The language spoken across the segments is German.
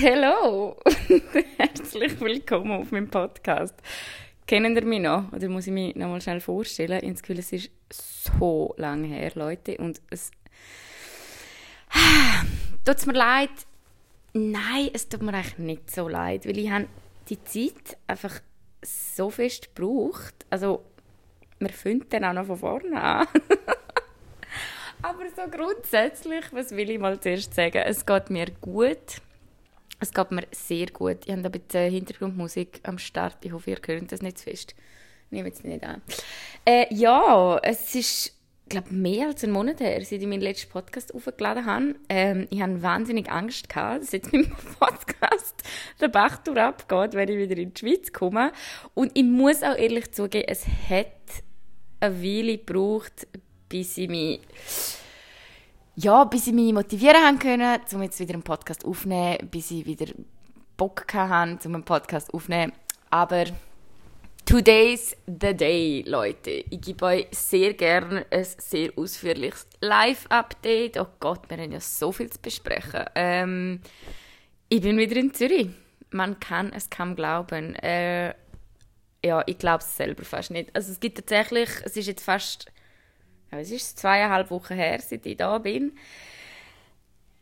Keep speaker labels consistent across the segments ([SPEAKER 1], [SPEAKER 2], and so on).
[SPEAKER 1] Hallo! Herzlich willkommen auf meinem Podcast. Kennen ihr mich noch? Oder muss ich mich noch mal schnell vorstellen? Ich habe das Gefühl, es ist so lange her, Leute. Und es. Tut es mir leid? Nein, es tut mir eigentlich nicht so leid, weil ich die Zeit einfach so fest gebraucht. Also, wir finden dann auch noch von vorne an. Aber so grundsätzlich, was will ich mal zuerst sagen? Es geht mir gut. Es geht mir sehr gut. Ich habe ein bisschen Hintergrundmusik am Start. Ich hoffe, ihr hört das nicht zu fest. Nehme jetzt nicht an. Äh, ja, es ist, glaube mehr als einen Monat her, seit ich meinen letzten Podcast aufgeladen habe. Ähm, ich hatte wahnsinnig Angst, gehabt, dass jetzt mit dem Podcast der Bachtour abgeht, wenn ich wieder in die Schweiz komme. Und ich muss auch ehrlich zugeben, es hat eine Weile gebraucht, bis ich mich ja, bis ich mich motivieren haben können, um jetzt wieder einen Podcast aufzunehmen, bis ich wieder Bock hatte, um einen Podcast aufzunehmen. Aber today's the day, Leute. Ich gebe euch sehr gerne ein sehr ausführliches Live-Update. Oh Gott, wir haben ja so viel zu besprechen. Ähm, ich bin wieder in Zürich. Man kann es kaum glauben. Äh, ja, ich glaube es selber fast nicht. Also es gibt tatsächlich, es ist jetzt fast ja, es ist zweieinhalb Wochen her, seit ich da bin.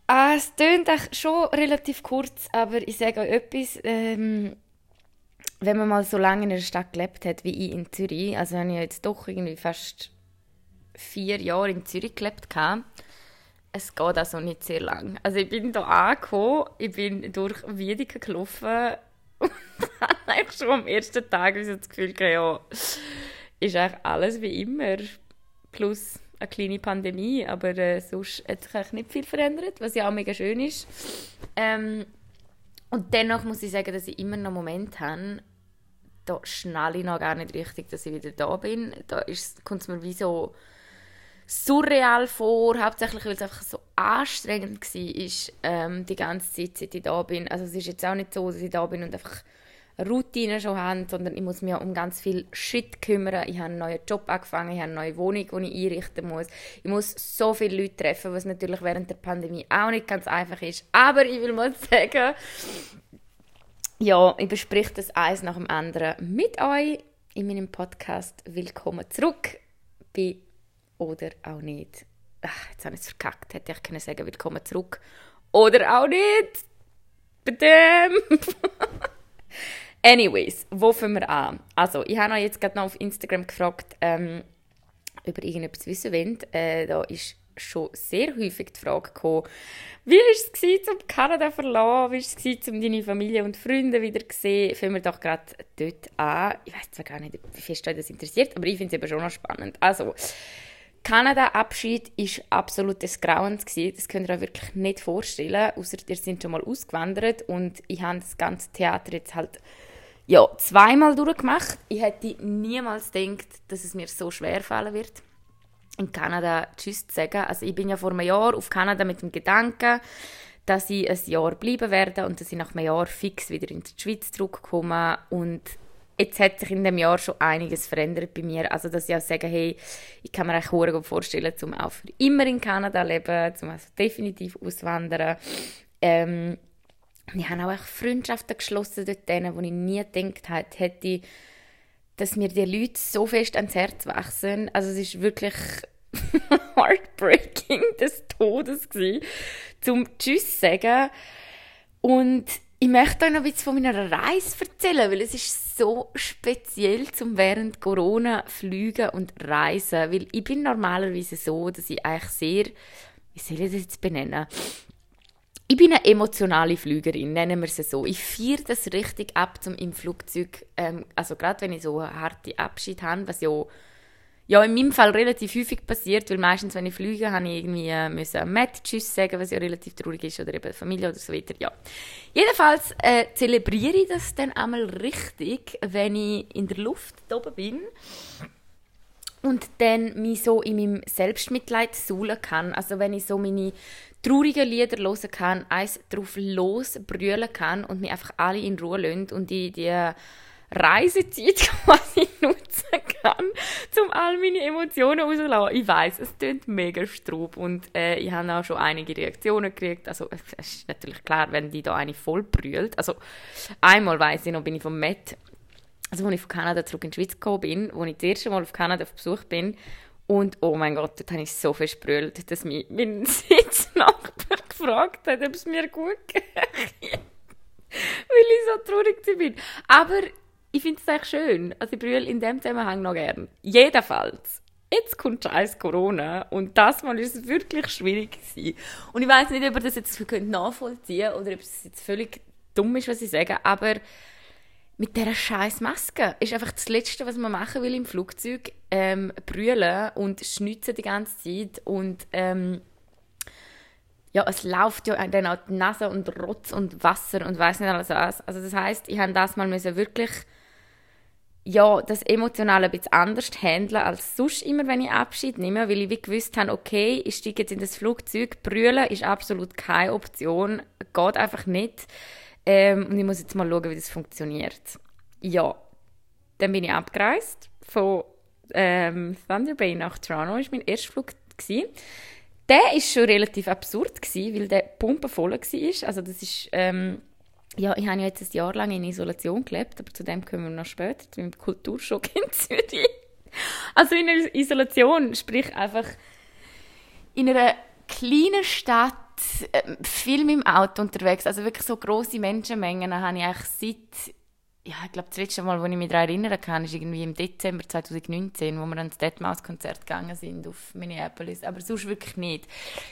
[SPEAKER 1] Ah, es klingt schon relativ kurz, aber ich sage euch etwas. Ähm, wenn man mal so lange in einer Stadt gelebt hat wie ich in Zürich, also habe ich jetzt doch irgendwie fast vier Jahre in Zürich gelebt es geht also nicht sehr lang. Also ich bin hier angekommen, ich bin durch Wiedeke gelaufen und habe schon am ersten Tag das Gefühl gehabt, ja, ist eigentlich alles wie immer plus eine kleine Pandemie, aber äh, sonst hat sich eigentlich nicht viel verändert, was ja auch mega schön ist. Ähm, und dennoch muss ich sagen, dass ich immer noch Momente habe, da schnalle ich noch gar nicht richtig, dass ich wieder da bin. Da kommt es mir wie so surreal vor, hauptsächlich weil es einfach so anstrengend war, ähm, die ganze Zeit, seit ich da bin. Also es ist jetzt auch nicht so, dass ich da bin und einfach Routine schon haben, sondern ich muss mich um ganz viel Shit kümmern. Ich habe einen neuen Job angefangen, ich habe eine neue Wohnung, die ich einrichten muss. Ich muss so viele Leute treffen, was natürlich während der Pandemie auch nicht ganz einfach ist. Aber ich will mal sagen, ja, ich bespreche das eins nach dem anderen mit euch in meinem Podcast Willkommen zurück bei oder auch nicht. Ach, jetzt habe ich es verkackt. Hätte ich können sagen Willkommen zurück oder auch nicht. Bitte. Anyways, wo fangen wir an? Also, ich habe euch jetzt gerade noch auf Instagram gefragt, ähm, ihr irgendetwas wissen wollt. Äh, da ist schon sehr häufig die Frage gekommen, wie war es, um Kanada zu verlassen? Wie war es, um deine Familie und Freunde wieder zu sehen? Fangen wir doch gerade dort an. Ich weiß zwar gar nicht, wie fest euch das interessiert, aber ich finde es eben schon noch spannend. Also, Kanada-Abschied war absolut des Grauens. Das könnt ihr euch wirklich nicht vorstellen, außer ihr seid schon mal ausgewandert und ich habe das ganze Theater jetzt halt ja, zweimal durchgemacht. Ich hätte niemals gedacht, dass es mir so schwer fallen wird, in Kanada Tschüss zu sagen. Also ich bin ja vor einem Jahr auf Kanada mit dem Gedanken, dass ich ein Jahr bleiben werde und dass ich nach einem Jahr fix wieder in die Schweiz zurückkomme. Und jetzt hat sich in dem Jahr schon einiges verändert bei mir. Also dass ich auch sage, hey, ich kann mir eigentlich gut vorstellen, zum auch für immer in Kanada leben, zum also definitiv auswandern. Ähm, wir haben auch Freundschaften geschlossen dort, wo ich nie gedacht hätte, dass mir die Leute so fest ans Herz wachsen. Also es ist wirklich heartbreaking des Todes gewesen, zum Tschüss sagen. Und ich möchte euch noch ein bisschen von meiner Reise erzählen, weil es ist so speziell zum während Corona fliegen und reisen, weil ich bin normalerweise so, dass ich eigentlich sehr, wie soll ich das jetzt benennen, ich bin eine emotionale Flügerin, nennen wir es so. Ich feiere das richtig ab, zum im Flugzeug, ähm, also gerade wenn ich so einen harten Abschied habe, was ja, ja in meinem Fall relativ häufig passiert, weil meistens, wenn ich fliege, habe ich irgendwie äh, müssen Matt Tschüss sagen, was ja relativ traurig ist, oder eben Familie oder so weiter, ja. Jedenfalls äh, zelebriere ich das dann einmal richtig, wenn ich in der Luft oben bin und dann mich so in meinem Selbstmitleid suhlen kann. Also wenn ich so meine traurige Lieder hören kann, eins drauf losbrüllen kann und mich einfach alle in Ruhe lassen und die, die Reisezeit quasi nutzen kann, um all meine Emotionen rauszulassen. Ich weiß, es klingt mega strub und äh, ich habe auch schon einige Reaktionen gekriegt. Also es ist natürlich klar, wenn die da eine voll brüllt. Also einmal weiß ich noch, bin ich vom Met, also als ich von Kanada zurück in die Schweiz gekommen bin, wo ich das erste Mal auf Kanada auf Besuch bin und oh mein Gott, dort habe ich so viel sprüht, dass mich mein Sitznachbar gefragt hat, ob es mir gut geht. Weil ich so traurig bin. Aber ich finde es echt schön. Also ich brülle in dem Zusammenhang noch gern. Jedenfalls. Jetzt kommt scheiß Corona und das Mal ist wirklich schwierig gewesen. Und ich weiß nicht, ob ihr das jetzt nachvollziehen könnt oder ob es jetzt völlig dumm ist, was ich sage, aber mit dieser scheiß Maske ist einfach das Letzte, was man machen will im Flugzeug, ähm, brüllen und schnitzen die ganze Zeit und ähm, ja, es läuft ja dann auch die Nase und Rotz und Wasser und weiß nicht alles was. Also das heißt, ich habe das mal wirklich ja, das emotional ein bisschen anders handeln als sonst immer, wenn ich Abschied nehme, weil ich wie gewusst habe, okay, ich steige jetzt in das Flugzeug, brüllen ist absolut keine Option, geht einfach nicht. Ähm, und ich muss jetzt mal schauen, wie das funktioniert. Ja, dann bin ich abgereist von ähm, Thunder Bay nach Toronto. War mein erster Flug. Gewesen. Der war schon relativ absurd, gewesen, weil der pumpenvoll war. Also das ist... Ähm, ja, ich habe ja jetzt ein Jahr lang in Isolation gelebt, aber zu dem kommen wir noch später, zu meinem Kulturschock in Zürich. Also in einer Isolation, sprich einfach in einer kleinen Stadt viel mit dem Auto unterwegs, also wirklich so große Menschenmengen habe ich eigentlich seit, ja, ich glaube, das letzte Mal, wo ich mich daran erinnern kann, ist irgendwie im Dezember 2019, wo wir ans Deadmaus-Konzert gegangen sind auf Minneapolis, aber sonst wirklich nicht.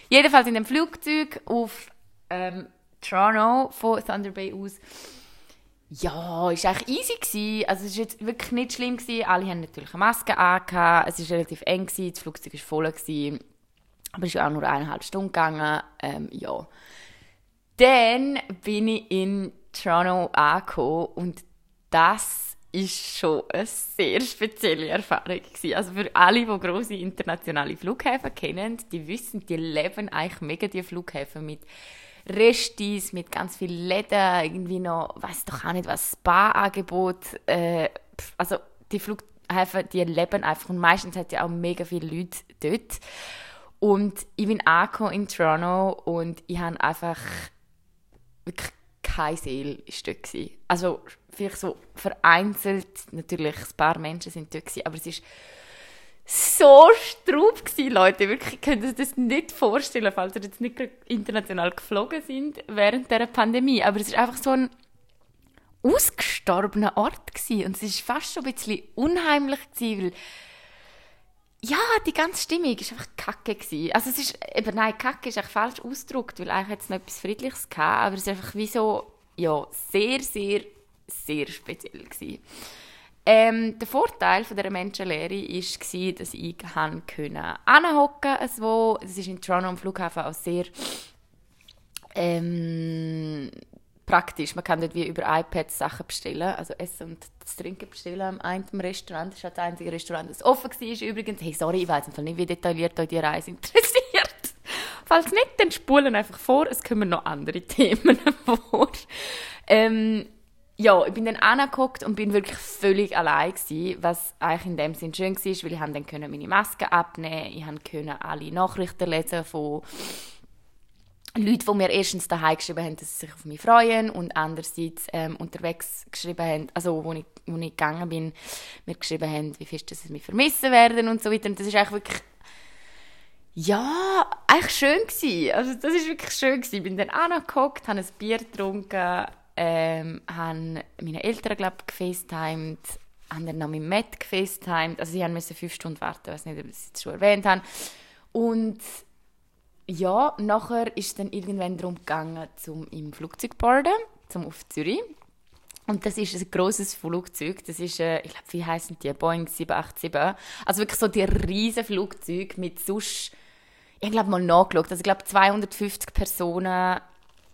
[SPEAKER 1] Jedenfalls in dem Flugzeug auf ähm, Toronto von Thunder Bay aus, ja, es war eigentlich easy. Gewesen. Also es war jetzt wirklich nicht schlimm. Gewesen. Alle haben natürlich eine Maske angehabt. Es war relativ eng. Gewesen. Das Flugzeug war voll. Gewesen. Aber es ist auch nur eineinhalb Stunden gegangen. Ähm, ja. Dann bin ich in Toronto angekommen und das ist schon eine sehr spezielle Erfahrung gewesen. Also für alle, die große internationale Flughäfen kennen, die wissen, die leben eigentlich mega die Flughäfen mit Restis, mit ganz viel Leder, irgendwie noch, weiß doch auch nicht was, Spa-Angebot. Äh, also die Flughäfen, die leben einfach und meistens hat ja auch mega viele Leute dort. Und ich bin angekommen in Toronto und ich habe einfach wirklich dort gewesen. Also vielleicht so vereinzelt, natürlich ein paar Menschen sind dort aber es ist so straub Leute. Wirklich, könnt ihr das nicht vorstellen, falls ihr jetzt nicht international geflogen sind während der Pandemie. Aber es ist einfach so ein ausgestorbener Ort gewesen. und es ist fast schon ein bisschen unheimlich gewesen, weil ja, die ganze Stimmung war einfach kacke. Gewesen. Also es ist, eben, nein, kacke ist echt falsch ausgedrückt, weil eigentlich hat es noch etwas Friedliches gehabt, aber es ist einfach wie so, ja, sehr, sehr, sehr speziell gewesen. Ähm, der Vorteil von dieser Menschenlehre war, dass ich anhocken konnte. Das ist in Toronto am Flughafen auch sehr ähm, praktisch. Man kann dort wie über iPads Sachen bestellen, also Essen und das Trinken bestellen am einen Restaurant. Das ist halt das einzige Restaurant, das offen war übrigens. Hey, sorry, ich weiß nicht, wie detailliert euch die Reise interessiert. Falls nicht, dann spulen einfach vor, es kommen noch andere Themen vor. Ähm, ja, ich bin dann angeguckt und bin wirklich völlig allein gewesen, was eigentlich in dem Sinn schön war, weil ich dann meine Maske abnehmen, ich konnte alle Nachrichten lesen von Leuten, die mir erstens daheim geschrieben haben, dass sie sich auf mich freuen und andererseits ähm, unterwegs geschrieben haben, also wo ich, wo ich gegangen bin, mir geschrieben haben, wie fest dass sie mich vermissen werden und so weiter. Und das ist eigentlich wirklich ja, eigentlich schön gewesen. Also das ist wirklich schön gewesen. Ich bin dann angeguckt, habe ein Bier getrunken, ähm, haben meine Eltern, glaube ich, gefacetimed, haben dann noch mit Matt gefacetimed. Also sie mussten fünf Stunden warten, ich weiß nicht, ob ich es schon erwähnt habe. Und ja, nachher ist es dann irgendwann darum gegangen, zum im Flugzeug zu boarden, zum auf Zürich. Und das ist ein grosses Flugzeug. Das ist, äh, ich glaube, wie heißen die? Boeing 787. Also wirklich so die riesen Flugzeuge mit sonst, ich glaube mal nachgeschaut, also ich glaube 250 Personen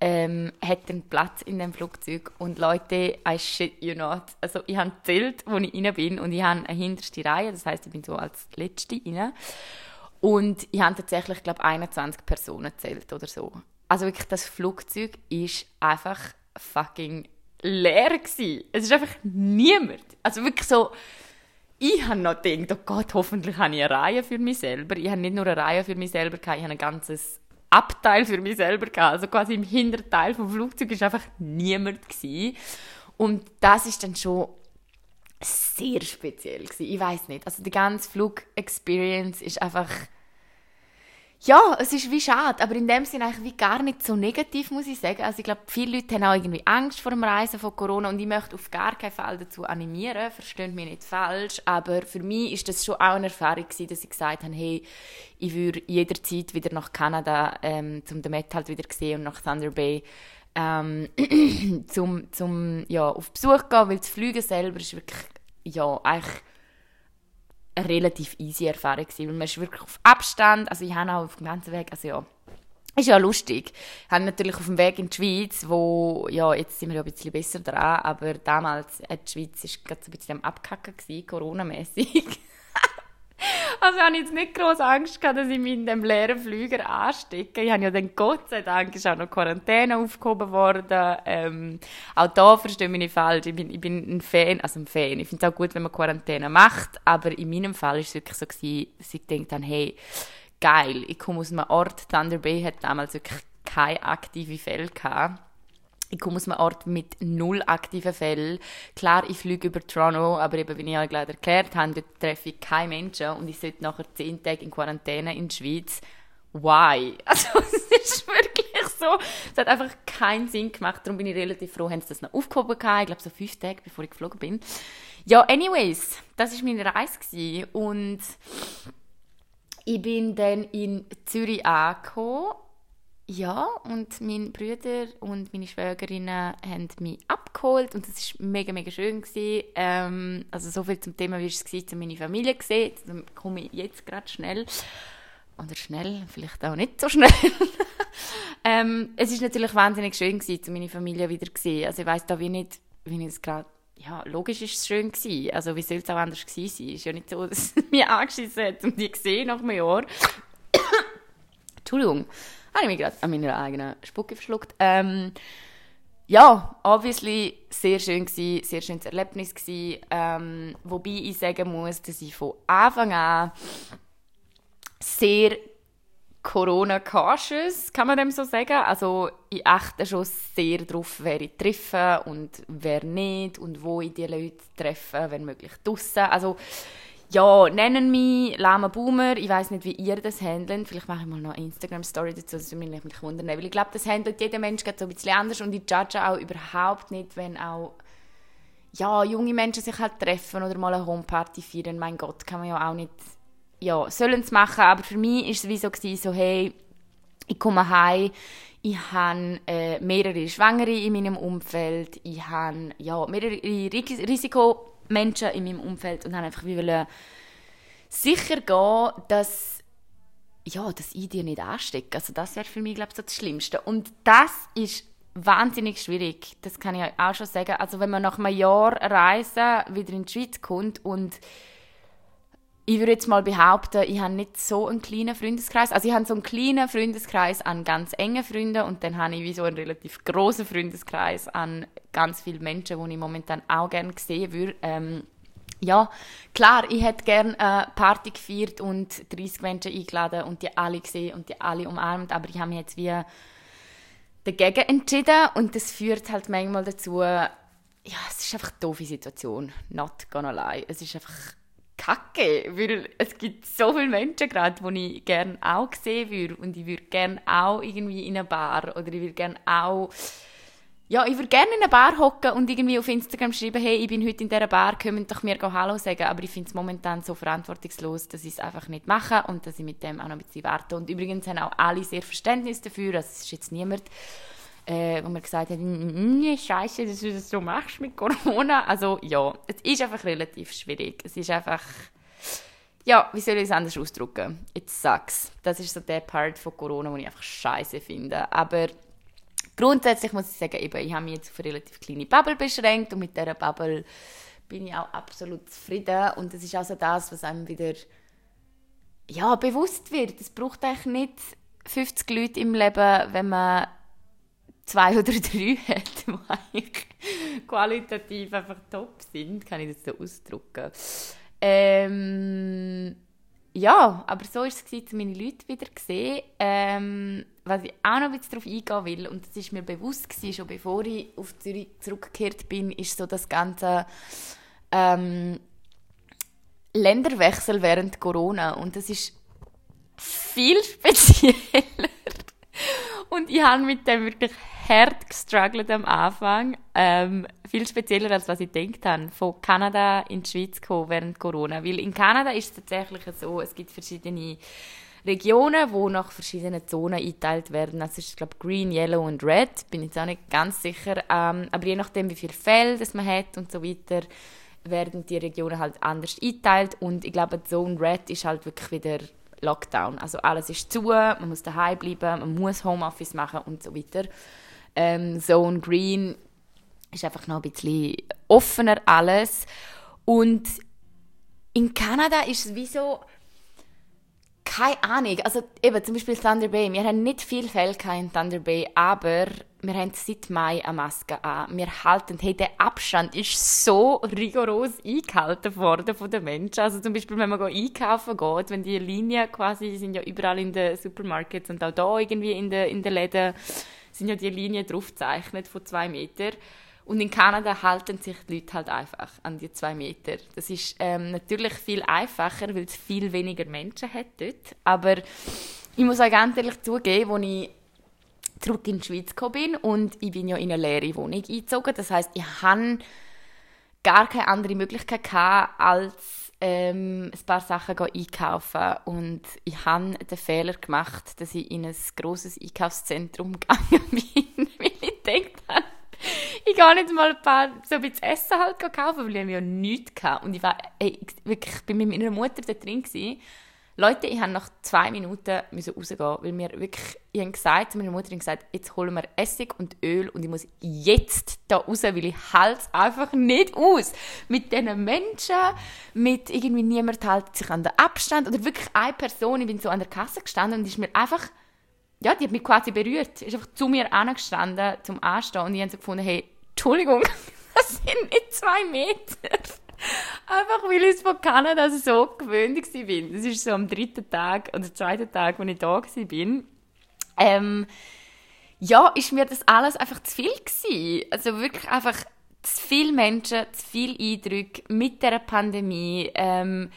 [SPEAKER 1] ähm, hat einen Platz in dem Flugzeug und Leute, I shit you not. Also ich habe Zelt, wo ich rein bin und ich habe eine hinterste Reihe, das heißt ich bin so als Letzte rein. Und ich habe tatsächlich, glaube 21 Personen zählt oder so. Also wirklich, das Flugzeug ist einfach fucking leer gewesen. Es ist einfach niemand. Also wirklich so, ich habe noch gedacht, oh Gott, hoffentlich habe ich eine Reihe für mich selber. Ich habe nicht nur eine Reihe für mich selber gehabt, ich habe ein ganzes Abteil für mich selber gehabt. Also quasi im Hinterteil vom Flugzeug ist einfach niemand gewesen. Und das ist dann schon sehr speziell gewesen. Ich weiß nicht. Also die ganze Flug-Experience ist einfach ja, es ist wie schade, aber in dem Sinne eigentlich wie gar nicht so negativ, muss ich sagen. Also ich glaube, viele Leute haben auch irgendwie Angst vor dem Reisen von Corona und ich möchte auf gar keinen Fall dazu animieren, versteht mich nicht falsch, aber für mich ist das schon auch eine Erfahrung gewesen, dass ich gesagt habe, hey, ich würde jederzeit wieder nach Kanada, ähm, zum den Met halt wieder sehen und nach Thunder Bay, ähm, zum, zum, ja, auf Besuch gehen, weil das Fliegen selber ist wirklich, ja, eigentlich eine relativ easy Erfahrung gewesen, man ist wirklich auf Abstand, also ich habe auch auf dem ganzen Weg, also ja, ist ja lustig. Ich habe natürlich auf dem Weg in die Schweiz, wo, ja, jetzt sind wir ja ein bisschen besser dran, aber damals, äh, die Schweiz war gerade so ein bisschen am Abkacken Corona-mässig. Also ich habe jetzt nicht groß Angst gehabt, dass ich mich in dem leeren Flüger anstecke. Ich habe ja dann, Gott sei Dank, ist auch noch Quarantäne aufgehoben worden. Ähm, auch da verstehe ich mich nicht falsch. Ich bin, ich bin ein Fan, also ein Fan. Ich finde es auch gut, wenn man Quarantäne macht. Aber in meinem Fall war es wirklich so, gewesen, dass ich gedacht habe, hey, geil, ich komme aus einem Ort, Thunder Bay hat damals wirklich keine aktive Fälle gehabt ich komme aus einem Ort mit null aktiven Fällen. Klar, ich fliege über Toronto, aber eben, wie ich euch gerade erklärt habe, dort treffe ich keine Menschen und ich sollte nachher zehn Tage in Quarantäne in der Schweiz. Why? Also, es ist wirklich so. Es hat einfach keinen Sinn gemacht. Darum bin ich relativ froh, haben sie das noch aufgehoben gehabt. Ich glaube, so fünf Tage, bevor ich geflogen bin. Ja, anyways, das war meine Reise und ich bin dann in Zürich angekommen ja, und meine Brüder und meine Schwägerinnen haben mich abgeholt und das war mega, mega schön. Ähm, also so viel zum Thema, wie es war, zu meine Familie gesehen. Dann komme ich jetzt gerade schnell. Oder schnell, vielleicht auch nicht so schnell. ähm, es ist natürlich wahnsinnig schön zu meine Familie wieder zu sehen. Also ich weiss da wie nicht, wie ich es gerade ja, logisch ist es schön gewesen. Also wie soll es auch anders gewesen sein? Es ist ja nicht so, dass es mich angeschissen hat und die gesehen nach einem Jahr. Entschuldigung habe ich mich gerade an meiner eigenen Spucke verschluckt. Ähm, ja, obviously sehr schön gewesen, sehr schönes Erlebnis gewesen, ähm, wobei ich sagen muss, dass ich von Anfang an sehr Corona-cautious, kann man dem so sagen. Also ich achte schon sehr darauf, wer ich treffe und wer nicht und wo ich die Leute treffe, wenn möglich draussen. Also ja, nennen mich Lama Boomer. Ich weiß nicht, wie ihr das handelt. Vielleicht mache ich mal noch eine Instagram-Story dazu, das würde mich wundern. Weil ich glaube, das handelt jeder Mensch so ein bisschen anders und ich judge auch überhaupt nicht, wenn auch ja, junge Menschen sich halt treffen oder mal eine Homeparty feiern. Mein Gott, kann man ja auch nicht, ja, sollen es machen. Aber für mich war es wie so, gewesen, so hey, ich komme heim, ich habe äh, mehrere Schwangere in meinem Umfeld, ich habe ja, mehrere Risiko Menschen in meinem Umfeld und habe einfach wollen sicher gehen, dass ja, dass ich dir nicht anstecke. Also das wäre für mich, glaube ich, das Schlimmste. Und das ist wahnsinnig schwierig. Das kann ich auch schon sagen. Also wenn man nach einem Jahr Reisen wieder in die Schweiz kommt und ich würde jetzt mal behaupten, ich habe nicht so einen kleinen Freundeskreis. Also ich habe so einen kleinen Freundeskreis an ganz engen Freunden und dann habe ich wie so einen relativ großen Freundeskreis an ganz vielen Menschen, die ich momentan auch gerne sehen würde. Ähm, ja, klar, ich hätte gerne eine Party gefeiert und 30 Menschen eingeladen und die alle gesehen und die alle umarmt, aber ich habe mich jetzt wie dagegen entschieden und das führt halt manchmal dazu, ja, es ist einfach eine doofe Situation, not gonna lie. Es ist einfach kacke, weil es gibt so viele Menschen gerade, die ich gerne auch sehen würde und ich würde gerne auch irgendwie in einer Bar oder ich würde gerne auch ja, ich würde gerne in einer Bar hocken und irgendwie auf Instagram schreiben, hey, ich bin heute in dieser Bar, können doch mir Hallo sagen, aber ich finde es momentan so verantwortungslos, dass ich es einfach nicht mache und dass ich mit dem auch noch ein bisschen warte. Und übrigens haben auch alle sehr Verständnis dafür, also es ist jetzt niemand, äh, wo mir gesagt hat, nee, scheiße, dass du das so machst mit Corona. Also ja, es ist einfach relativ schwierig. Es ist einfach, ja, wie soll ich es anders ausdrücken? It sucks. Das ist so der Part von Corona, den ich einfach scheiße finde. Aber grundsätzlich muss ich sagen, eben, ich habe mich jetzt auf eine relativ kleine Bubble beschränkt und mit dieser Bubble bin ich auch absolut zufrieden. Und das ist also das, was einem wieder ja, bewusst wird. Es braucht eigentlich nicht 50 Leute im Leben, wenn man zwei oder drei hat, die eigentlich qualitativ einfach top sind, kann ich das so ausdrücken. Ähm, ja, aber so war es, gewesen, meine Leute wieder gesehen. Ähm, was ich auch noch ein darauf eingehen will, und das ist mir bewusst gewesen, schon bevor ich auf Zürich zurückgekehrt bin, ist so das ganze ähm, Länderwechsel während Corona. Und das ist viel spezieller. Und ich habe mit dem wirklich hart gestruggelt am Anfang. Ähm, viel spezieller, als was ich gedacht habe. Von Kanada in die Schweiz gekommen während Corona. Weil in Kanada ist es tatsächlich so, es gibt verschiedene Regionen, wo nach verschiedenen Zonen eingeteilt werden. Also ist, glaube Green, Yellow und Red. Bin jetzt auch nicht ganz sicher. Ähm, aber je nachdem, wie viel Fell das man hat und so weiter, werden die Regionen halt anders eingeteilt. Und ich glaube, Zone Red ist halt wirklich wieder Lockdown. Also alles ist zu, man muss daheim bleiben, man muss Homeoffice machen und so weiter. Ähm, Zone Green ist einfach noch ein bisschen offener alles. Und in Kanada ist es wie so, keine Ahnung. Also eben zum Beispiel Thunder Bay. Wir haben nicht viel Fälle in Thunder Bay, aber wir haben seit Mai eine Maske an. Wir halten, hey, der Abstand ist so rigoros eingehalten worden von den Menschen. Also zum Beispiel, wenn man einkaufen geht, wenn die Linien quasi, sind ja überall in den Supermarkets und auch da irgendwie in den, in den Läden, sind ja die Linien drauf von zwei Metern. Und in Kanada halten sich die Leute halt einfach an die zwei Meter. Das ist ähm, natürlich viel einfacher, weil es viel weniger Menschen hat dort. Aber ich muss auch ganz ehrlich zugeben, als ich zurück in die Schweiz gekommen bin und ich bin ja in eine leere Wohnung eingezogen. Das heißt, ich hatte gar keine andere Möglichkeit gehabt, als ähm, ein paar Sachen einkaufen. Und ich habe den Fehler gemacht, dass ich in ein grosses Einkaufszentrum gegangen bin, weil ich gedacht habe, ich gehe nicht mal ein paar so ein bisschen Essen halt kaufen, weil ich ja nichts hatte. Und ich war ey, wirklich, ich bin mit meiner Mutter da drin gewesen. Leute, ich habe nach zwei Minuten müssen rausgehen, weil mir wirklich, ich habe gesagt, zu meiner Mutter gesagt, jetzt holen wir Essig und Öl und ich muss jetzt da raus, weil ich halte es einfach nicht aus. Mit diesen Menschen, mit irgendwie niemand hält sich an den Abstand oder wirklich eine Person, ich bin so an der Kasse gestanden und ist mir einfach ja, die hat mich quasi berührt. Ist einfach zu mir angestanden zum Anstehen und ich habe so gefunden, hey, Entschuldigung, das sind nicht zwei Meter. Einfach weil ich es von Kanada so gewöhnt war. Das ist so am dritten Tag oder zweiten Tag, als ich da war. Ähm, ja, ist mir das alles einfach zu viel gewesen. Also wirklich einfach zu viele Menschen, zu viele Eindrücke mit der Pandemie. Ähm,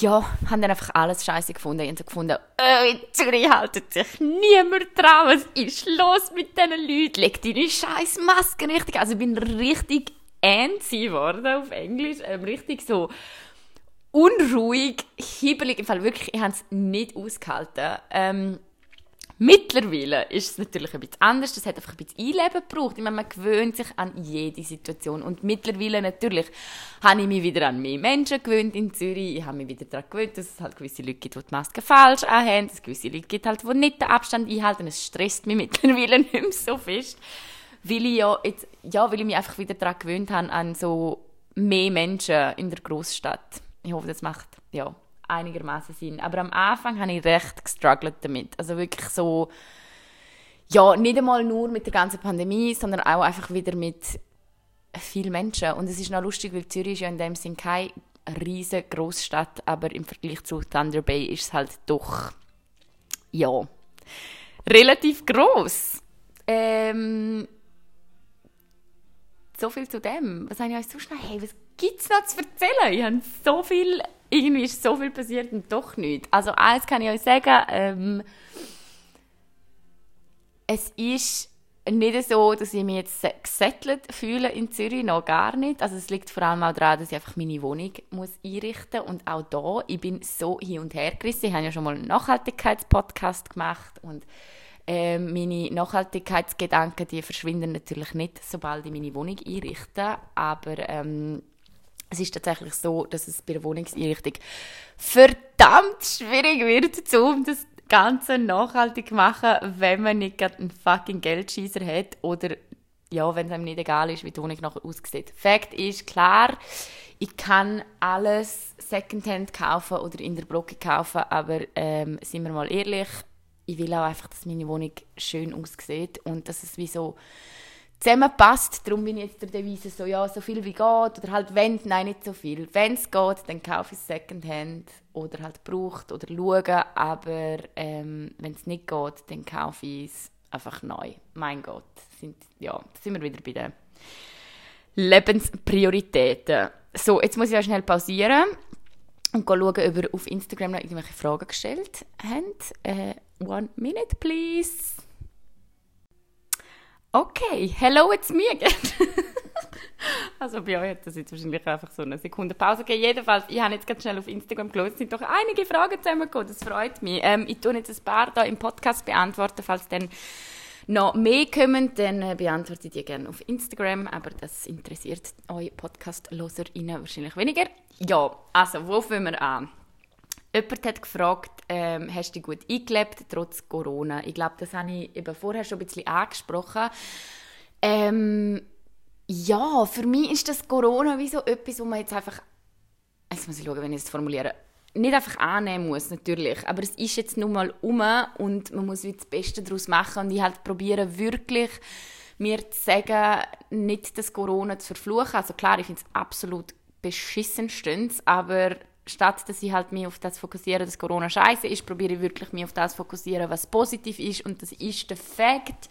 [SPEAKER 1] ja, haben dann einfach alles scheiße gefunden. Ich habe so gefunden, oh, in Zürich haltet sich niemand dran. Was ist los mit diesen Leuten? Leg deine scheiß Maske richtig. Also ich bin richtig antsy geworden auf Englisch. Ähm, richtig so unruhig, hibbelig. Im Fall wirklich, ich habe es nicht ausgehalten. Ähm, Mittlerweile ist es natürlich ein bisschen anders. Das hat einfach ein bisschen Einleben gebraucht. Ich meine, man gewöhnt sich an jede Situation. Und mittlerweile natürlich habe ich mich wieder an mehr Menschen gewöhnt in Zürich. Ich habe mich wieder daran gewöhnt, dass es halt gewisse Leute gibt, die die Maske falsch anhaben. Dass es gewisse Leute gibt, halt, die nicht den Abstand einhalten. Es stresst mich mittlerweile nicht mehr so fest. Weil ich ja, jetzt, ja, weil ich mich einfach wieder daran gewöhnt habe, an so mehr Menschen in der Großstadt. Ich hoffe, das macht, ja, einigermaßen Sinn. Aber am Anfang habe ich recht gestruggelt damit. Also wirklich so, ja, nicht einmal nur mit der ganzen Pandemie, sondern auch einfach wieder mit vielen Menschen. Und es ist noch lustig, weil Zürich ist ja in dem Sinn keine riesige Großstadt, aber im Vergleich zu Thunder Bay ist es halt doch, ja, relativ groß. Ähm, so viel zu dem. Was habe ich euch so schnell? Hey, was gibt es noch zu erzählen? Ich habe so viel irgendwie ist so viel passiert und doch nicht. Also eins kann ich euch sagen, ähm, es ist nicht so, dass ich mich jetzt gesettelt fühle in Zürich, noch gar nicht. Also es liegt vor allem auch daran, dass ich einfach meine Wohnung muss einrichten muss. Und auch da, ich bin so hin und her gerissen. Ich habe ja schon mal einen Nachhaltigkeitspodcast gemacht und äh, meine Nachhaltigkeitsgedanken, die verschwinden natürlich nicht, sobald ich meine Wohnung einrichte. Aber ähm, es ist tatsächlich so, dass es bei der Wohnungseinrichtung verdammt schwierig wird, um das Ganze nachhaltig zu machen, wenn man nicht gerade einen fucking Geldschießer hat oder ja, wenn es einem nicht egal ist, wie die Wohnung nachher aussieht. Fakt ist klar, ich kann alles Secondhand kaufen oder in der Brocke kaufen, aber ähm, sind wir mal ehrlich, ich will auch einfach, dass meine Wohnung schön aussieht und dass es wie so zusammenpasst. Darum bin ich jetzt der Devise so, ja, so viel wie geht. Oder halt, wenn, nein, nicht so viel. Wenn es geht, dann kaufe ich Secondhand. Oder halt braucht oder schauen. Aber ähm, wenn es nicht geht, dann kaufe ich es einfach neu. Mein Gott. Sind, ja, da sind wir wieder bei den Lebensprioritäten. So, jetzt muss ich ja schnell pausieren und schauen, ob ihr auf Instagram noch irgendwelche Fragen gestellt habt. Äh, one minute, please. Okay, hello, it's me again. also bei euch hat das jetzt wahrscheinlich einfach so eine Sekunde Pause gegeben. Jedenfalls, ich habe jetzt ganz schnell auf Instagram geschaut, es sind doch einige Fragen zusammengekommen, das freut mich. Ähm, ich tue jetzt ein paar hier im Podcast beantworten, falls dann noch mehr kommen, dann äh, beantworte ich die gerne auf Instagram, aber das interessiert euch Podcast-LoserInnen wahrscheinlich weniger. Ja, also, wo fangen wir an? Jemand hat gefragt, ähm, hast du dich gut eingelebt, trotz Corona? Ich glaube, das habe ich eben vorher schon ein bisschen angesprochen. Ähm, ja, für mich ist das Corona wie so etwas, wo man jetzt einfach, jetzt muss ich schauen, wenn ich es formuliere, nicht einfach annehmen muss, natürlich, aber es ist jetzt nun mal um und man muss das Beste daraus machen und ich halt probiere wirklich mir zu sagen, nicht das Corona zu verfluchen. Also klar, ich finde es absolut beschissen aber statt dass ich halt mich auf das fokussiere, dass Corona scheiße ist, probiere ich wirklich mich auf das fokussieren, was positiv ist und das ist der Fakt,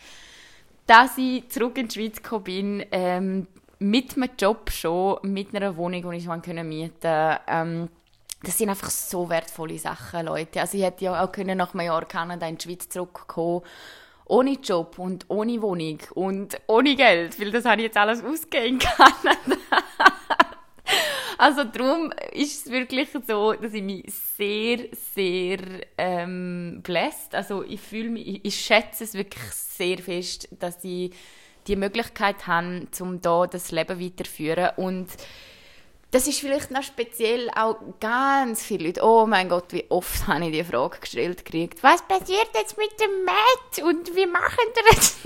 [SPEAKER 1] dass ich zurück in die Schweiz gekommen bin, ähm, mit einem Job schon, mit einer Wohnung, die ich mieten konnte. Ähm, das sind einfach so wertvolle Sachen, Leute. Also ich hätte ja auch können nach einem Jahr Kanada in die Schweiz zurückkommen ohne Job und ohne Wohnung und ohne Geld, weil das habe ich jetzt alles ausgegeben in Kanada. Also darum ist es wirklich so, dass ich mich sehr, sehr ähm, bläst. Also ich fühle mich, ich, ich schätze es wirklich sehr fest, dass ich die Möglichkeit habe, um da das Leben weiterzuführen und das ist vielleicht noch speziell auch ganz viele Leute. Oh mein Gott, wie oft habe ich die Frage gestellt gekriegt. Was passiert jetzt mit dem Matt und wie machen wir jetzt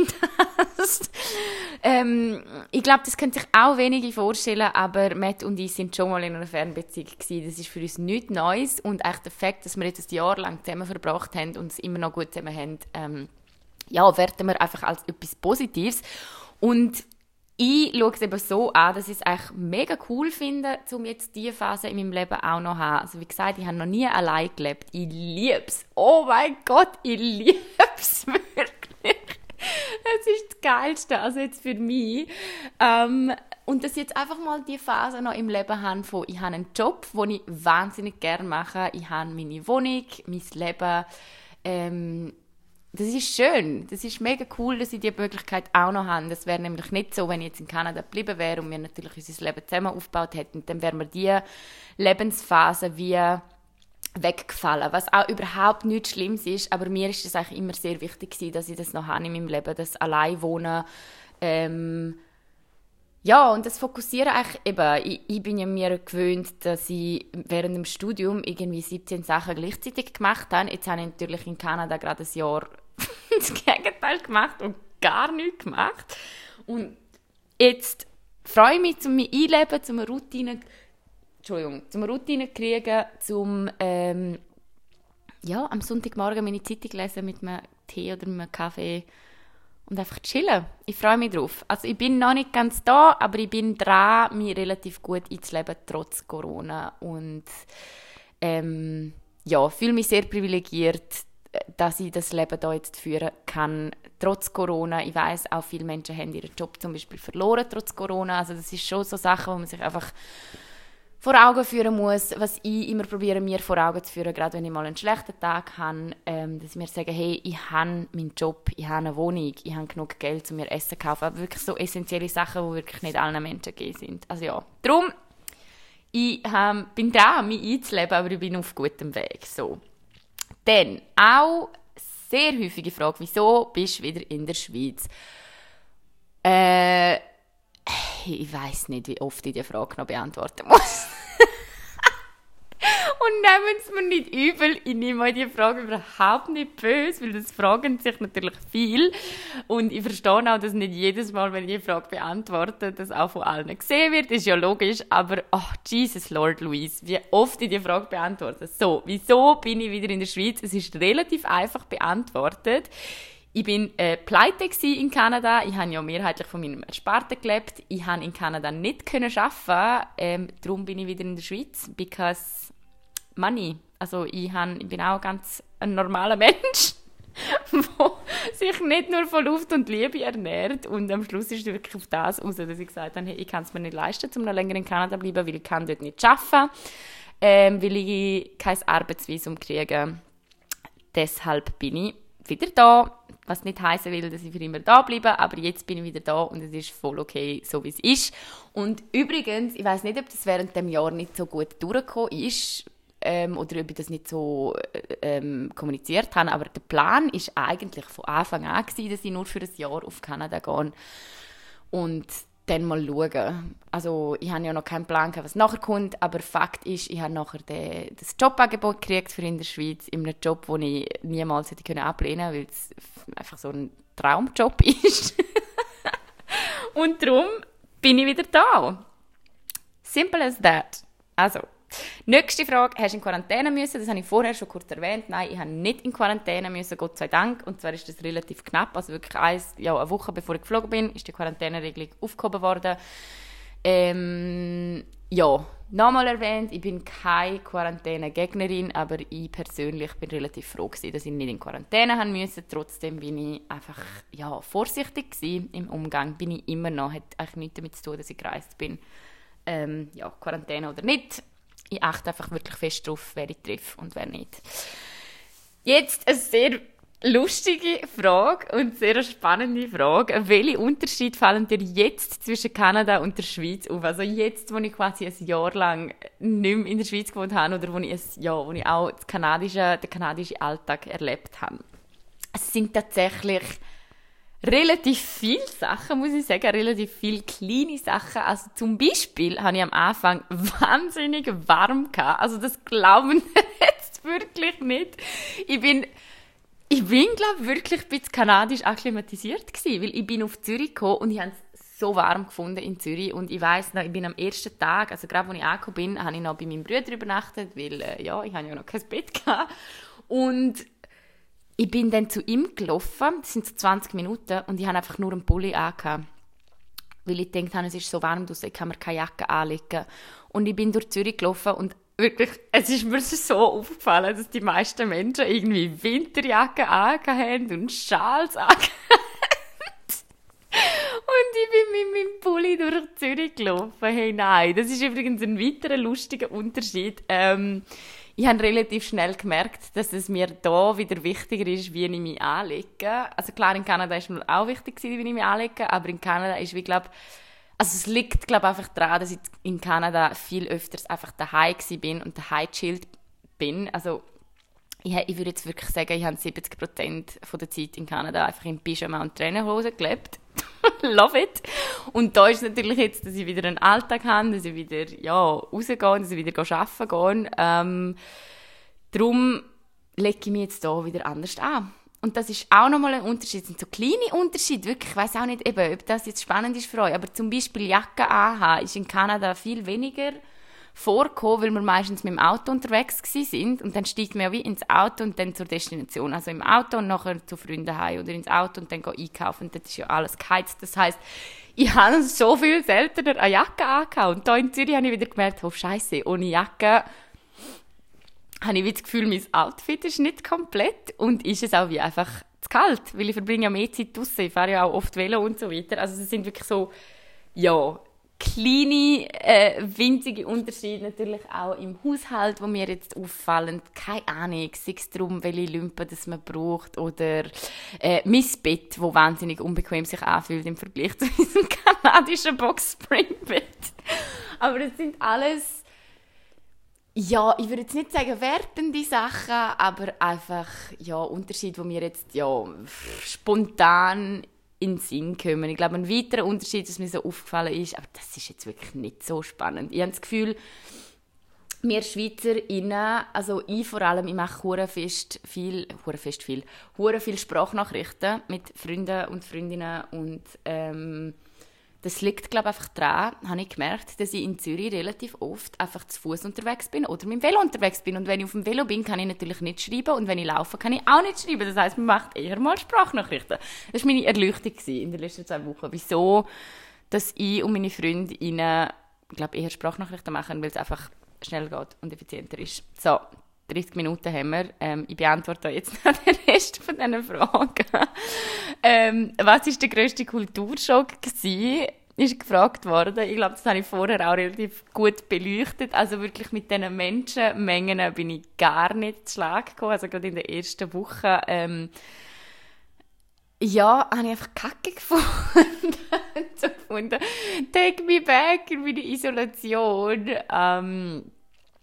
[SPEAKER 1] das? ähm, ich glaube, das können sich auch wenige vorstellen, aber Matt und ich sind schon mal in einer Fernbeziehung gewesen. Das ist für uns nichts Neues und echt der Fakt, dass wir jetzt ein Jahr lang zusammen verbracht haben und es immer noch gut zusammen haben, ähm, ja, werten wir einfach als etwas Positives. Und ich schaue es eben so an, dass ich es eigentlich mega cool finde, um jetzt diese Phase in meinem Leben auch noch zu haben. Also wie gesagt, ich habe noch nie allein gelebt. Ich liebe es. Oh mein Gott, ich liebe es wirklich. Es ist das Geilste, also jetzt für mich. Ähm, und dass ich jetzt einfach mal die Phase noch im Leben habe von, ich habe einen Job, den ich wahnsinnig gerne mache. Ich habe meine Wohnung, mein Leben. Ähm, das ist schön. Das ist mega cool, dass sie die Möglichkeit auch noch haben. Das wäre nämlich nicht so, wenn ich jetzt in Kanada geblieben wäre und wir natürlich unser Leben zusammen aufgebaut hätten. Dann wären wir die Lebensphase wie weggefallen, was auch überhaupt nichts Schlimmes ist, aber mir ist es eigentlich immer sehr wichtig gewesen, dass ich das noch habe in meinem Leben, das Alleinwohnen, ähm, ja, und das Fokussieren eigentlich eben, ich, ich, bin ja mir gewöhnt, dass ich während dem Studium irgendwie 17 Sachen gleichzeitig gemacht habe. Jetzt habe ich natürlich in Kanada gerade ein Jahr das Gegenteil gemacht und gar nichts gemacht. Und jetzt freue ich mich, zum mich einleben, zum eine Routine, Entschuldigung, zum eine Routine kriegen, zum ähm, ja, am Sonntagmorgen meine Zeitung lesen mit einem Tee oder einem Kaffee und einfach chillen. Ich freue mich drauf. Also ich bin noch nicht ganz da, aber ich bin dran, mich relativ gut einzuleben, trotz Corona. Und ähm, ja, fühle mich sehr privilegiert, dass ich das Leben hier jetzt führen kann, trotz Corona. Ich weiß auch viele Menschen haben ihren Job zum Beispiel verloren, trotz Corona. Also das ist schon so Sachen, wo man sich einfach vor Augen führen muss, was ich immer probiere, mir vor Augen zu führen, gerade wenn ich mal einen schlechten Tag habe, ähm, dass ich mir sage, hey, ich habe meinen Job, ich habe eine Wohnung, ich habe genug Geld, um mir Essen zu kaufen. Aber wirklich so essentielle Sachen, die wirklich nicht allen Menschen gegeben sind. Also ja, darum, ich ähm, bin dran, mich einzuleben, aber ich bin auf gutem Weg. So. Dann, auch sehr häufige Frage, wieso bist du wieder in der Schweiz? Äh, ich weiß nicht, wie oft ich die Frage noch beantworten muss. Und nehmen es mir nicht übel, ich nehme die Frage überhaupt nicht böse, weil das fragen sich natürlich viel. Und ich verstehe auch, dass nicht jedes Mal, wenn ich die Frage beantworte, das auch von allen gesehen wird. Ist ja logisch, aber oh, Jesus Lord Louise, wie oft ich die Frage beantworte. So, wieso bin ich wieder in der Schweiz? Es ist relativ einfach beantwortet. Ich bin äh, pleite in Kanada. Ich habe ja mehrheitlich von meinem Ersparten gelebt. Ich habe in Kanada nicht können arbeiten. Ähm, darum bin ich wieder in der Schweiz, because money. Also ich, habe, ich bin auch ganz ein normaler Mensch, der sich nicht nur von Luft und Liebe ernährt. Und am Schluss ist es wirklich auf das aus, dass ich gesagt habe, hey, ich kann es mir nicht leisten, um noch länger in Kanada zu bleiben, weil ich kann dort nicht arbeiten, ähm, weil ich kein Arbeitsvisum kriege. Deshalb bin ich wieder da was nicht heißen will, dass ich für immer da bleibe, aber jetzt bin ich wieder da und es ist voll okay, so wie es ist. Und übrigens, ich weiß nicht, ob das während dem Jahr nicht so gut durchgekommen ist ähm, oder ob ich das nicht so äh, ähm, kommuniziert habe, aber der Plan ist eigentlich von Anfang an gewesen, dass ich nur für ein Jahr auf Kanada gehe. Und dann mal schauen. Also ich habe ja noch keinen Plan, was nachher kommt, aber Fakt ist, ich habe nachher den, das Jobangebot gekriegt für in der Schweiz, in einem Job, den ich niemals hätte können ablehnen weil es einfach so ein Traumjob ist. Und darum bin ich wieder da. Simple as that. Also, Nächste Frage, hast du in Quarantäne müssen? Das habe ich vorher schon kurz erwähnt. Nein, ich habe nicht in Quarantäne müssen, Gott sei Dank. Und zwar ist das relativ knapp, also wirklich eins, ja, eine Woche bevor ich geflogen bin, ist die Quarantäneregelung aufgehoben worden. Ähm, ja, nochmal erwähnt, ich bin keine Quarantäne-Gegnerin, aber ich persönlich bin relativ froh gewesen, dass ich nicht in Quarantäne haben musste. Trotzdem bin ich einfach ja, vorsichtig gewesen im Umgang. Bin ich immer noch. Hat eigentlich nichts damit zu tun, dass ich gereist bin. Ähm, ja, Quarantäne oder nicht ich achte einfach wirklich fest darauf, wer ich treffe und wer nicht. Jetzt eine sehr lustige Frage und sehr spannende Frage. Welche Unterschiede fallen dir jetzt zwischen Kanada und der Schweiz auf? Also jetzt, wo ich quasi ein Jahr lang nicht mehr in der Schweiz gewohnt habe oder wo ich, ein, ja, wo ich auch das kanadische, den kanadischen Alltag erlebt habe. Es sind tatsächlich relativ viele Sachen, muss ich sagen, relativ viele kleine Sachen. Also zum Beispiel habe ich am Anfang wahnsinnig warm gehabt. Also das glauben jetzt wirklich nicht. Ich bin ich bin, glaube wirklich ein bisschen kanadisch akklimatisiert gewesen, weil ich bin auf Zürich gekommen und ich habe es so warm gefunden in Zürich und ich weiß noch, ich bin am ersten Tag, also gerade als ich angekommen bin, habe ich noch bei meinem Bruder übernachtet, weil äh, ja, ich habe ja noch kein Bett gehabt und ich bin dann zu ihm gelaufen, das sind so 20 Minuten, und ich habe einfach nur einen Pulli angehabt. Weil ich gedacht habe, es ist so warm draußen, ich kann mir keine Jacke anlegen. Und ich bin durch Zürich gelaufen und wirklich, es ist mir so aufgefallen, dass die meisten Menschen irgendwie Winterjacken angehabt und Schals angehabt Und ich bin mit meinem Pulli durch Zürich gelaufen. Hey, nein, das ist übrigens ein weiterer lustiger Unterschied. Ähm, ich habe relativ schnell gemerkt, dass es mir da wieder wichtiger ist, wie ich mich anlege. Also klar, in Kanada ist mir auch wichtig, wie ich mich anlege, aber in Kanada ist wie, glaube also es liegt, glaube einfach daran, dass ich in Kanada viel öfters einfach daheim bin und daheim chillt bin. Also ich, ich würde jetzt wirklich sagen, ich habe 70% der Zeit in Kanada einfach in Pyjama und Trainerhose gelebt. Love it. Und da ist natürlich jetzt, dass ich wieder einen Alltag habe, dass ich wieder ja, rausgehe, dass ich wieder arbeiten gehe. Ähm, darum lege ich mich jetzt hier wieder anders an. Und das ist auch nochmal ein Unterschied. Das sind so kleine Unterschiede, wirklich. Ich weiß auch nicht, eben, ob das jetzt spannend ist für euch, aber zum Beispiel Jacke anhaben ist in Kanada viel weniger vorgekommen, weil wir meistens mit dem Auto unterwegs sind und dann steigt man ja wie ins Auto und dann zur Destination. Also im Auto und nachher zu Freunden heim oder ins Auto und dann einkaufen. Und das ist ja alles geheizt. Das heißt, ich habe so viel seltener eine Jacke angehabt. Und hier in Zürich habe ich wieder gemerkt, oh Scheiße, ohne Jacke habe ich das Gefühl, mein Outfit ist nicht komplett und ist es auch wie einfach zu kalt, weil ich verbringe ja mehr Zeit draußen. Ich fahre ja auch oft Velo und so weiter. Also es sind wirklich so, ja, kleine, äh, winzige Unterschiede natürlich auch im Haushalt, wo mir jetzt auffallen. Keine Ahnung, sei es darum, welche Lümpen das man braucht oder äh, mein Bett, wo wahnsinnig unbequem sich anfühlt im Vergleich zu diesem kanadischen Box Spring Bett. Aber das sind alles ja, ich würde jetzt nicht sagen wertende Sachen, aber einfach ja Unterschiede, wo mir jetzt ja spontan in den Sinn kommen. Ich glaube, ein weiterer Unterschied, was mir so aufgefallen ist, aber das ist jetzt wirklich nicht so spannend. Ich habe das Gefühl, wir SchweizerInnen, also ich vor allem, ich mache Hurenfest viel, Hurenfest viel, Huren viel Sprachnachrichten mit Freunden und Freundinnen und ähm, das liegt, glaube ich, einfach daran, habe ich gemerkt, dass ich in Zürich relativ oft einfach zu Fuß unterwegs bin oder mit dem Velo unterwegs bin. Und wenn ich auf dem Velo bin, kann ich natürlich nicht schreiben und wenn ich laufe, kann ich auch nicht schreiben. Das heißt, man macht eher mal Sprachnachrichten. Das war meine Erleuchtung in den letzten zwei Wochen. Wieso, dass ich und meine Freundinnen, ich glaube, eher Sprachnachrichten machen, weil es einfach schnell geht und effizienter ist. So, 30 Minuten haben wir. Ähm, ich beantworte jetzt noch den Rest von diesen Fragen. ähm, was war der grösste Kulturschock? Gewesen? Ist gefragt worden. Ich glaube, das habe ich vorher auch relativ gut beleuchtet. Also wirklich mit diesen Menschenmengen bin ich gar nicht zu Schlag gekommen. Also gerade in der ersten Woche. Ähm, ja, habe ich einfach Kacke gefunden. so gefunden. Take me back in meine Isolation. Ähm,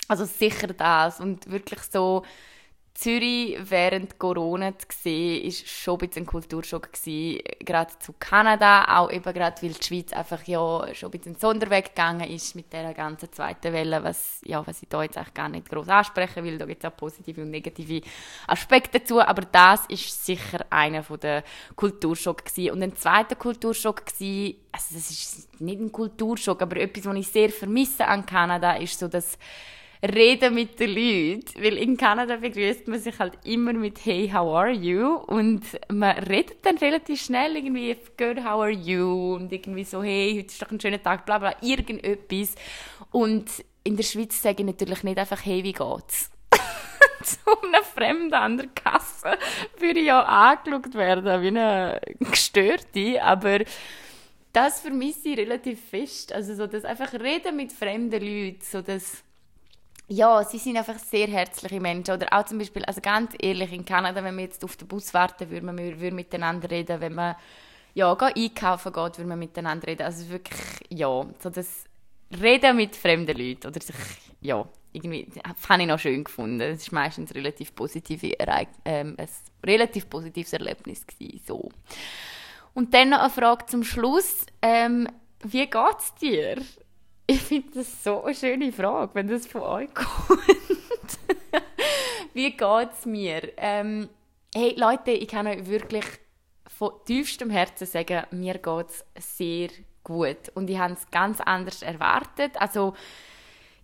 [SPEAKER 1] also sicher das und wirklich so Zürich während Corona zu sehen, ist schon ein bisschen ein Kulturschock gewesen. Gerade zu Kanada, auch eben gerade, weil die Schweiz einfach ja schon ein bisschen Sonderweg gegangen ist mit der ganzen zweiten Welle, was, ja, was ich da jetzt eigentlich gar nicht groß ansprechen will. Da gibt es auch positive und negative Aspekte dazu, aber das ist sicher einer der Kulturschock gewesen. Und ein zweiter Kulturschock gewesen, also das ist nicht ein Kulturschock, aber etwas, was ich sehr vermisse an Kanada, ist so, dass reden mit den Leuten. Weil in Kanada begrüßt man sich halt immer mit Hey, how are you? Und man redet dann relativ schnell irgendwie Good, how are you? Und irgendwie so Hey, heute ist doch ein schöner Tag, bla bla, irgendetwas. Und in der Schweiz sage ich natürlich nicht einfach Hey, wie geht's? zu einem Fremden an der Kasse würde ich ja angeschaut werden wie eine Gestörte, aber das vermisse ich relativ fest. Also so das einfach reden mit fremden Leuten, so das ja, sie sind einfach sehr herzliche Menschen. Oder auch zum Beispiel, also ganz ehrlich, in Kanada, wenn wir jetzt auf den Bus warten, würde man würde miteinander reden. Wenn man ja, einkaufen geht, würde man miteinander reden. Also wirklich, ja, so das Reden mit fremden Leuten oder sich, ja, irgendwie, das habe ich noch schön gefunden. Es ist meistens relativ positive ähm, ein relativ positives Erlebnis gewesen, so. Und dann noch eine Frage zum Schluss. Ähm, wie geht's dir? Ich finde das so eine schöne Frage, wenn das von euch kommt. Wie geht es mir? Ähm, hey Leute, ich kann euch wirklich von tiefstem Herzen sagen, mir geht es sehr gut. Und ich habe es ganz anders erwartet. Also,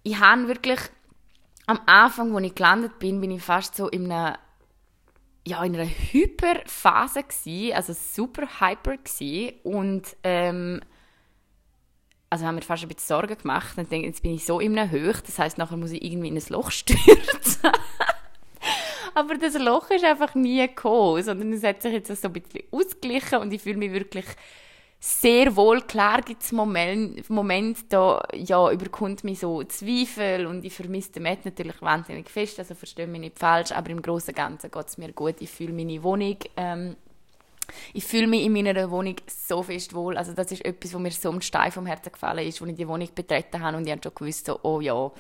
[SPEAKER 1] ich habe wirklich am Anfang, als ich gelandet bin, bin ich fast so in einer ja, in einer Hyperphase gsi, also super hyper gsi und ähm, also haben wir fast ein bisschen Sorgen gemacht. Dann denke jetzt bin ich so in einem Höch, das heißt nachher muss ich irgendwie in ein Loch stürzen. Aber das Loch ist einfach nie gekommen, sondern es hat sich jetzt so ein bisschen ausgeglichen und ich fühle mich wirklich sehr wohl. Klar gibt es Momente, Moment, da ja, überkommt mich so Zweifel und ich vermisse den Matt natürlich wahnsinnig fest, also verstehe mich nicht falsch, aber im Großen und Ganzen geht es mir gut. Ich fühle meine Wohnung ähm, ich fühle mich in meiner Wohnung so fest wohl. Also das ist etwas, wo mir so ein Stein vom Herzen gefallen ist, als ich die Wohnung betreten habe und ich habe schon gewusst, so, oh ja,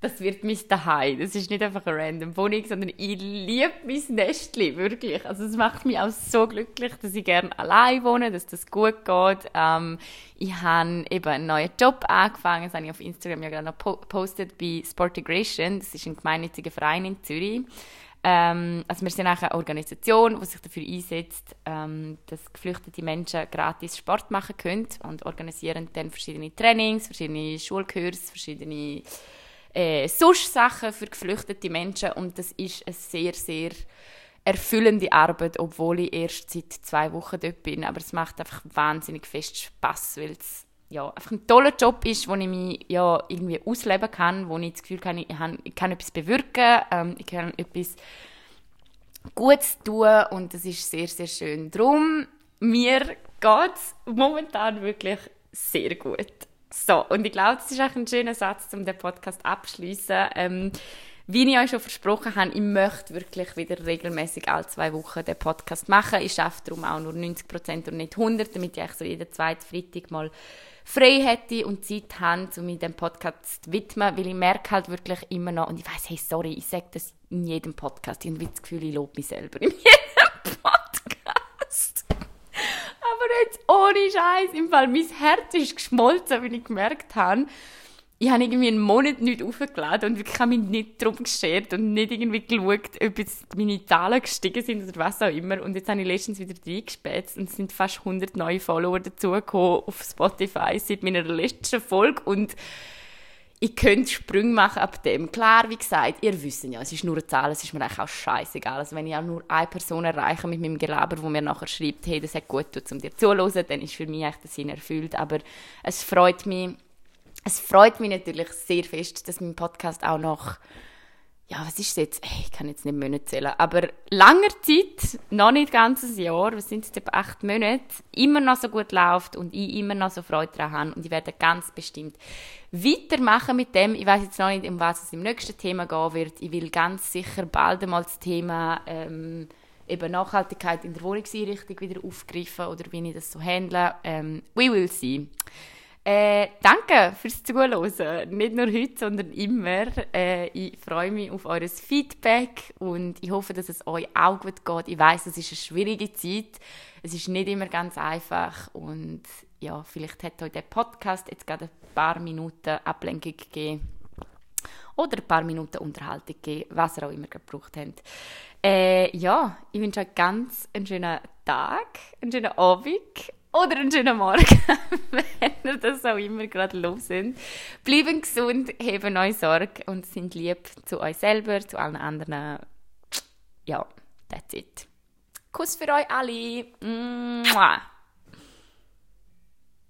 [SPEAKER 1] das wird mein Daheim. Das ist nicht einfach eine random Wohnung, sondern ich liebe mein Nestli, wirklich. Also es macht mich auch so glücklich, dass ich gerne allein wohne, dass das gut geht. Ähm, ich habe eben einen neuen Job angefangen, das habe ich auf Instagram ja gerade noch gepostet, bei Sportigration. Das ist ein gemeinnütziger Verein in Zürich. Ähm, also wir sind auch eine Organisation, die sich dafür einsetzt, ähm, dass geflüchtete Menschen gratis Sport machen können und organisieren dann verschiedene Trainings, verschiedene Schulkurse, verschiedene äh, Sachen für geflüchtete Menschen. Und das ist eine sehr, sehr erfüllende Arbeit, obwohl ich erst seit zwei Wochen dort bin, aber es macht einfach wahnsinnig fest Spaß, weil es ja, einfach ein toller Job ist, wo ich mich ja, irgendwie ausleben kann, wo ich das Gefühl habe, ich, ich kann etwas bewirken, ähm, ich kann etwas Gutes tun und das ist sehr, sehr schön. Darum, mir geht es momentan wirklich sehr gut. So, und ich glaube, das ist auch ein schöner Satz, um den Podcast abzuschließen. Ähm, wie ich euch schon versprochen habe, ich möchte wirklich wieder regelmäßig alle zwei Wochen den Podcast machen. Ich schaffe darum auch nur 90% und nicht 100, damit ich so jeden zweiten Freitag mal frei hätte und Zeit habe, um mich dem Podcast zu widmen, weil ich merke halt wirklich immer noch, und ich weiß, hey, sorry, ich sage das in jedem Podcast, ich habe das Gefühl, ich lobe mich selber in jedem Podcast. Aber jetzt ohne Scheiß, im Fall, mein Herz ist geschmolzen, weil ich gemerkt habe, ich habe irgendwie einen Monat nicht aufgeladen und ich habe mich nicht darum geschert und nicht irgendwie geschaut, ob jetzt meine Zahlen gestiegen sind oder was auch immer. Und jetzt habe ich letztens wieder reingespätzt und es sind fast 100 neue Follower dazugekommen auf Spotify seit meiner letzten Folge und ich könnte Sprünge machen ab dem. Klar, wie gesagt, ihr wisst ja, es ist nur eine Zahl, es ist mir eigentlich auch scheißegal. Also wenn ich auch nur eine Person erreiche mit meinem Gelaber, wo mir nachher schreibt, hey, das hat gut tut, um dir zuzuhören, dann ist für mich echt der Sinn erfüllt. Aber es freut mich, es freut mich natürlich sehr fest, dass mein Podcast auch noch ja, was ist jetzt? Hey, ich kann jetzt nicht Monate zählen, aber langer Zeit, noch nicht ganzes Jahr, was sind jetzt etwa acht Monate, immer noch so gut läuft und ich immer noch so Freude daran habe und ich werde ganz bestimmt weitermachen mit dem. Ich weiß jetzt noch nicht, um was es im nächsten Thema gehen wird. Ich will ganz sicher bald einmal das Thema ähm, eben Nachhaltigkeit in der Wohnungseinrichtung wieder aufgreifen oder wie ich das so handle. Ähm, we will see. Äh, danke fürs Zuhören. Nicht nur heute, sondern immer. Äh, ich freue mich auf eures Feedback und ich hoffe, dass es euch auch gut geht. Ich weiß, es ist eine schwierige Zeit. Es ist nicht immer ganz einfach und ja, vielleicht hat euch der Podcast jetzt gerade ein paar Minuten Ablenkung gegeben oder ein paar Minuten Unterhaltung gegeben, was ihr auch immer gebraucht habt. Äh, ja, ich wünsche euch ganz einen schönen Tag, einen schönen Abend oder einen schönen Morgen, wenn ihr das auch immer gerade los sind. Bleiben gesund, heben euch Sorge und sind lieb zu euch selber, zu allen anderen. Ja, that's it. Kuss für euch alle. Mua.